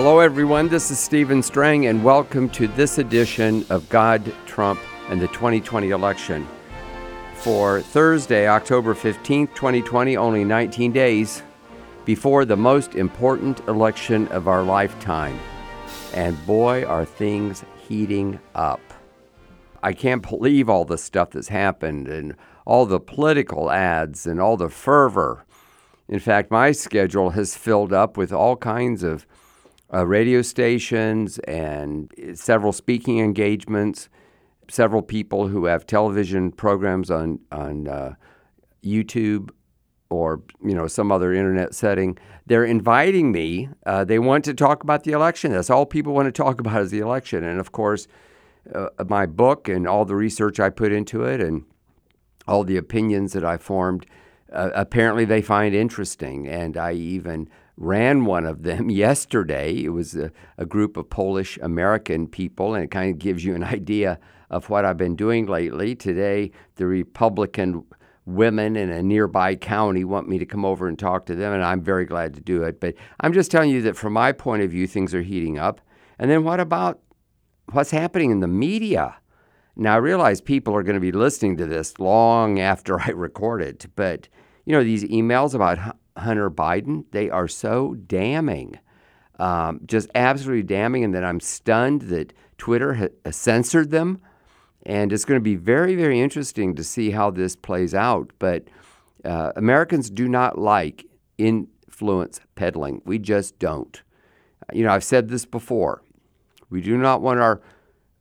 Hello, everyone. This is Stephen Strang, and welcome to this edition of God, Trump, and the 2020 election. For Thursday, October 15th, 2020, only 19 days before the most important election of our lifetime. And boy, are things heating up. I can't believe all the stuff that's happened and all the political ads and all the fervor. In fact, my schedule has filled up with all kinds of uh, radio stations and several speaking engagements, several people who have television programs on on uh, YouTube or you know some other internet setting. They're inviting me. Uh, they want to talk about the election. That's all people want to talk about is the election. And of course, uh, my book and all the research I put into it and all the opinions that I formed. Uh, apparently, they find interesting, and I even ran one of them yesterday. It was a, a group of Polish American people, and it kind of gives you an idea of what I've been doing lately. Today, the Republican women in a nearby county want me to come over and talk to them, and I'm very glad to do it. But I'm just telling you that from my point of view, things are heating up. And then what about what's happening in the media? Now, I realize people are going to be listening to this long after I record it, but you know, these emails about Hunter Biden, they are so damning, um, just absolutely damning, and that I'm stunned that Twitter ha- censored them. And it's going to be very, very interesting to see how this plays out. But uh, Americans do not like influence peddling. We just don't. You know, I've said this before. We do not want our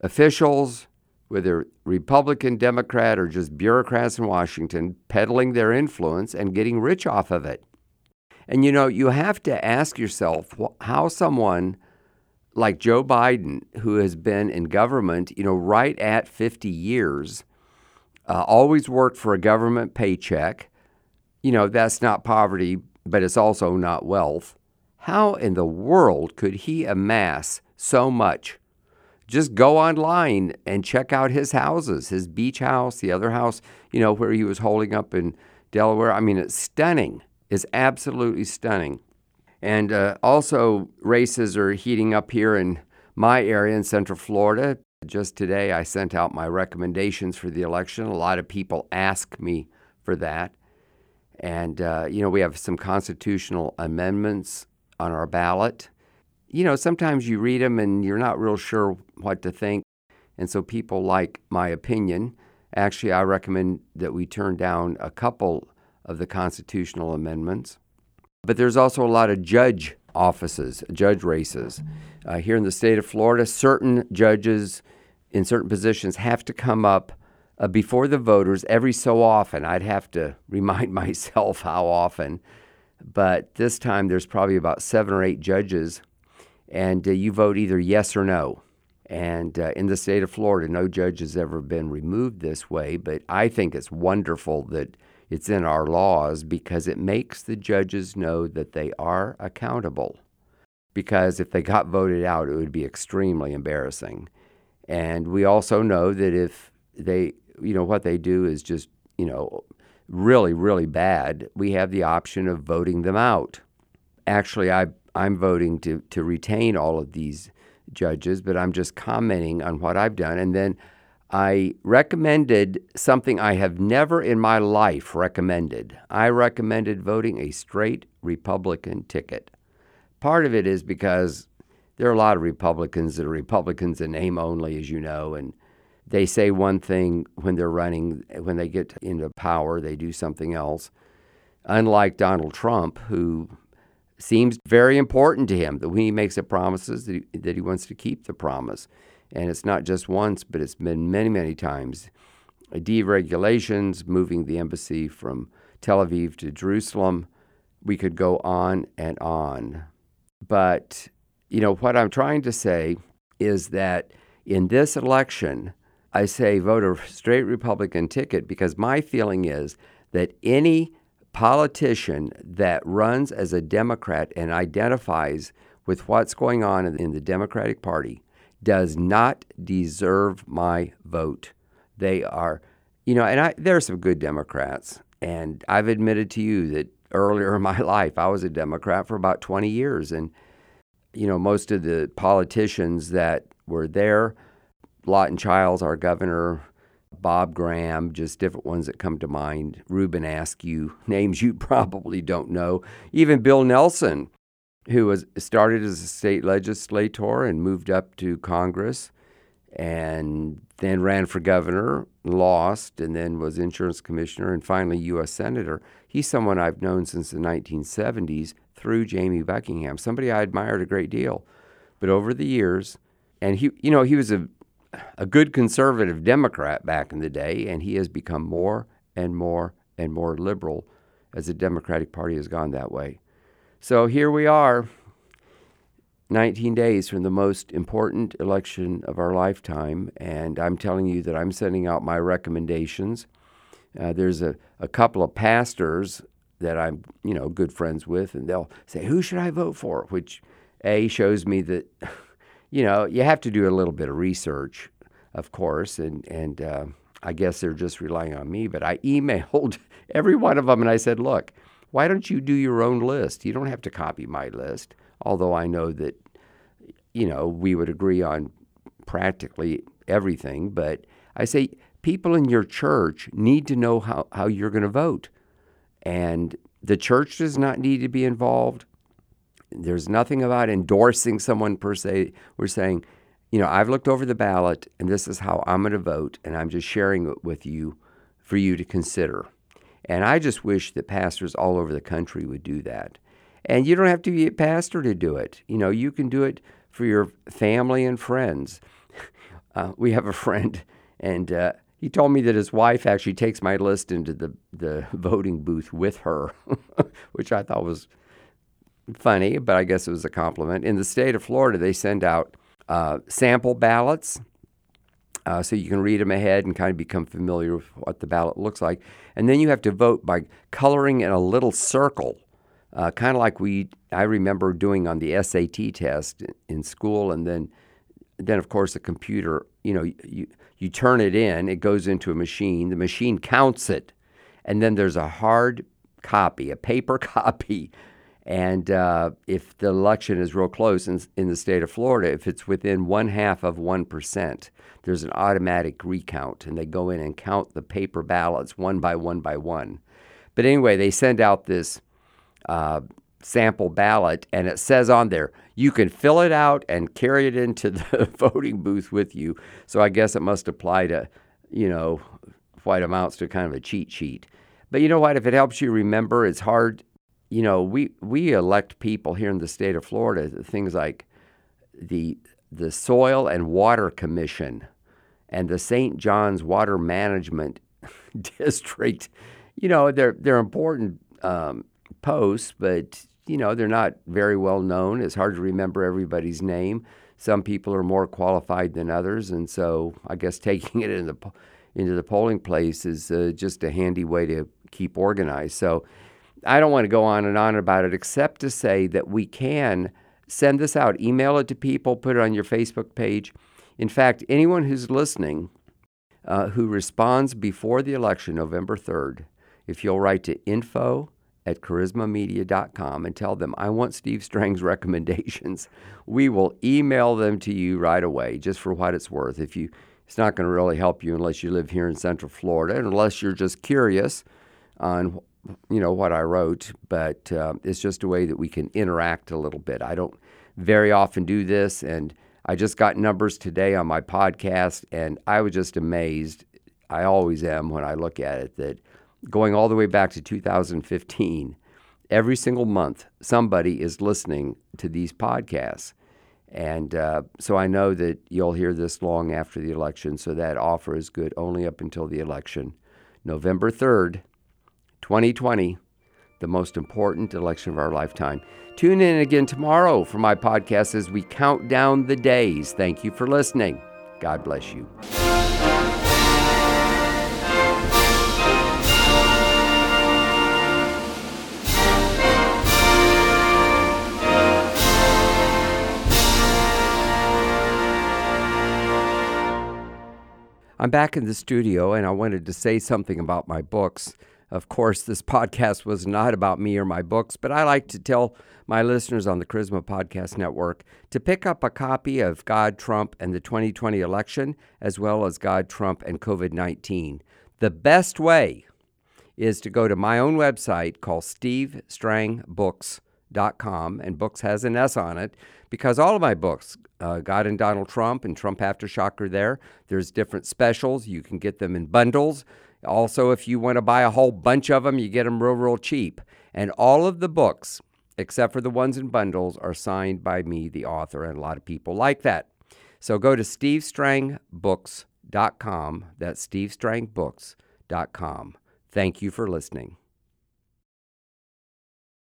officials, whether Republican, Democrat, or just bureaucrats in Washington, peddling their influence and getting rich off of it. And you know, you have to ask yourself how someone like Joe Biden, who has been in government, you know, right at 50 years, uh, always worked for a government paycheck. You know, that's not poverty, but it's also not wealth. How in the world could he amass so much? Just go online and check out his houses, his beach house, the other house, you know, where he was holding up in Delaware. I mean, it's stunning is absolutely stunning. And uh, also, races are heating up here in my area in Central Florida. Just today, I sent out my recommendations for the election. A lot of people ask me for that. And, uh, you know, we have some constitutional amendments on our ballot. You know, sometimes you read them and you're not real sure what to think. And so people like my opinion. Actually, I recommend that we turn down a couple of the constitutional amendments. But there's also a lot of judge offices, judge races. Uh, here in the state of Florida, certain judges in certain positions have to come up uh, before the voters every so often. I'd have to remind myself how often, but this time there's probably about seven or eight judges, and uh, you vote either yes or no. And uh, in the state of Florida, no judge has ever been removed this way, but I think it's wonderful that it's in our laws because it makes the judges know that they are accountable. Because if they got voted out, it would be extremely embarrassing. And we also know that if they, you know, what they do is just, you know, really, really bad, we have the option of voting them out. Actually, I, I'm voting to, to retain all of these judges, but I'm just commenting on what I've done. And then I recommended something I have never in my life recommended. I recommended voting a straight Republican ticket. Part of it is because there are a lot of Republicans that are Republicans in name only, as you know, and they say one thing when they're running. When they get into power, they do something else. Unlike Donald Trump, who seems very important to him that when he makes a promises that he, that he wants to keep the promise. And it's not just once, but it's been many, many times. Uh, deregulations, moving the embassy from Tel Aviv to Jerusalem. We could go on and on. But, you know, what I'm trying to say is that in this election, I say vote a straight Republican ticket because my feeling is that any politician that runs as a Democrat and identifies with what's going on in the Democratic Party does not deserve my vote. They are, you know, and I, there are some good Democrats. And I've admitted to you that earlier in my life, I was a Democrat for about 20 years. And you know, most of the politicians that were there, Lawton Chiles, our governor, Bob Graham, just different ones that come to mind. Reubin Askew, names you probably don't know. Even Bill Nelson, who was started as a state legislator and moved up to Congress and then ran for governor, lost, and then was insurance commissioner and finally U.S. Senator. He's someone I've known since the 1970s through Jamie Buckingham, somebody I admired a great deal. But over the years, and he, you know, he was a, a good conservative Democrat back in the day, and he has become more and more and more liberal as the Democratic Party has gone that way. So here we are, 19 days from the most important election of our lifetime, and I'm telling you that I'm sending out my recommendations. Uh, there's a, a couple of pastors that I'm, you know, good friends with, and they'll say, "Who should I vote for?" Which a shows me that, you know, you have to do a little bit of research, of course, and and uh, I guess they're just relying on me. But I emailed every one of them, and I said, "Look, why don't you do your own list? You don't have to copy my list." Although I know that you know, we would agree on practically everything, but I say people in your church need to know how, how you're going to vote. And the church does not need to be involved. There's nothing about endorsing someone per se. We're saying, you know, I've looked over the ballot and this is how I'm going to vote, and I'm just sharing it with you for you to consider. And I just wish that pastors all over the country would do that. And you don't have to be a pastor to do it. You know, you can do it for your family and friends. Uh, we have a friend, and uh, he told me that his wife actually takes my list into the, the voting booth with her, which I thought was funny, but I guess it was a compliment. In the state of Florida, they send out uh, sample ballots. Uh, so you can read them ahead and kind of become familiar with what the ballot looks like. And then you have to vote by coloring in a little circle uh, kind of like we I remember doing on the SAT test in school, and then then of course the computer, you know, you you turn it in, it goes into a machine, the machine counts it, and then there's a hard copy, a paper copy. And uh, if the election is real close in, in the state of Florida, if it's within one half of 1%, there's an automatic recount, and they go in and count the paper ballots one by one by one. But anyway, they send out this uh, sample ballot, and it says on there you can fill it out and carry it into the voting booth with you. So I guess it must apply to, you know, what amounts to kind of a cheat sheet. But you know what? If it helps you remember, it's hard. You know, we we elect people here in the state of Florida. Things like the the Soil and Water Commission and the St. John's Water Management District. You know, they're they're important um, posts, but you know they're not very well known. It's hard to remember everybody's name. Some people are more qualified than others, and so I guess taking it in the into the polling place is uh, just a handy way to keep organized. So I don't want to go on and on about it, except to say that we can send this out, email it to people, put it on your Facebook page. In fact, anyone who's listening uh, who responds before the election, November 3rd, if you'll write to info at charismamedia.com and tell them, I want Steve Strang's recommendations. We will email them to you right away, just for what it's worth. If you, it's not going to really help you unless you live here in Central Florida, and unless you're just curious on, you know, what I wrote. But uh, it's just a way that we can interact a little bit. I don't very often do this, and I just got numbers today on my podcast, and I was just amazed. I always am when I look at it that going all the way back to 2015, every single month, somebody is listening to these podcasts. And uh, so I know that you'll hear this long after the election, so that offer is good only up until the election. November 3rd, 2020, the most important election of our lifetime. Tune in again tomorrow for my podcast as we count down the days. Thank you for listening. God bless you. I'm back in the studio and I wanted to say something about my books. Of course, this podcast was not about me or my books, but I like to tell my listeners on the Charisma Podcast Network to pick up a copy of God, Trump, and the 2020 election, as well as God, Trump, and COVID 19. The best way is to go to my own website called stevestrangbooks.com, and books has an S on it because all of my books, uh, God and Donald Trump and Trump Aftershock, are there. There's different specials. You can get them in bundles. Also, if you want to buy a whole bunch of them, you get them real, real cheap. And all of the books, except for the ones in bundles, are signed by me, the author, and a lot of people like that. So go to stevestrangbooks.com. That's stevestrangbooks.com. Thank you for listening.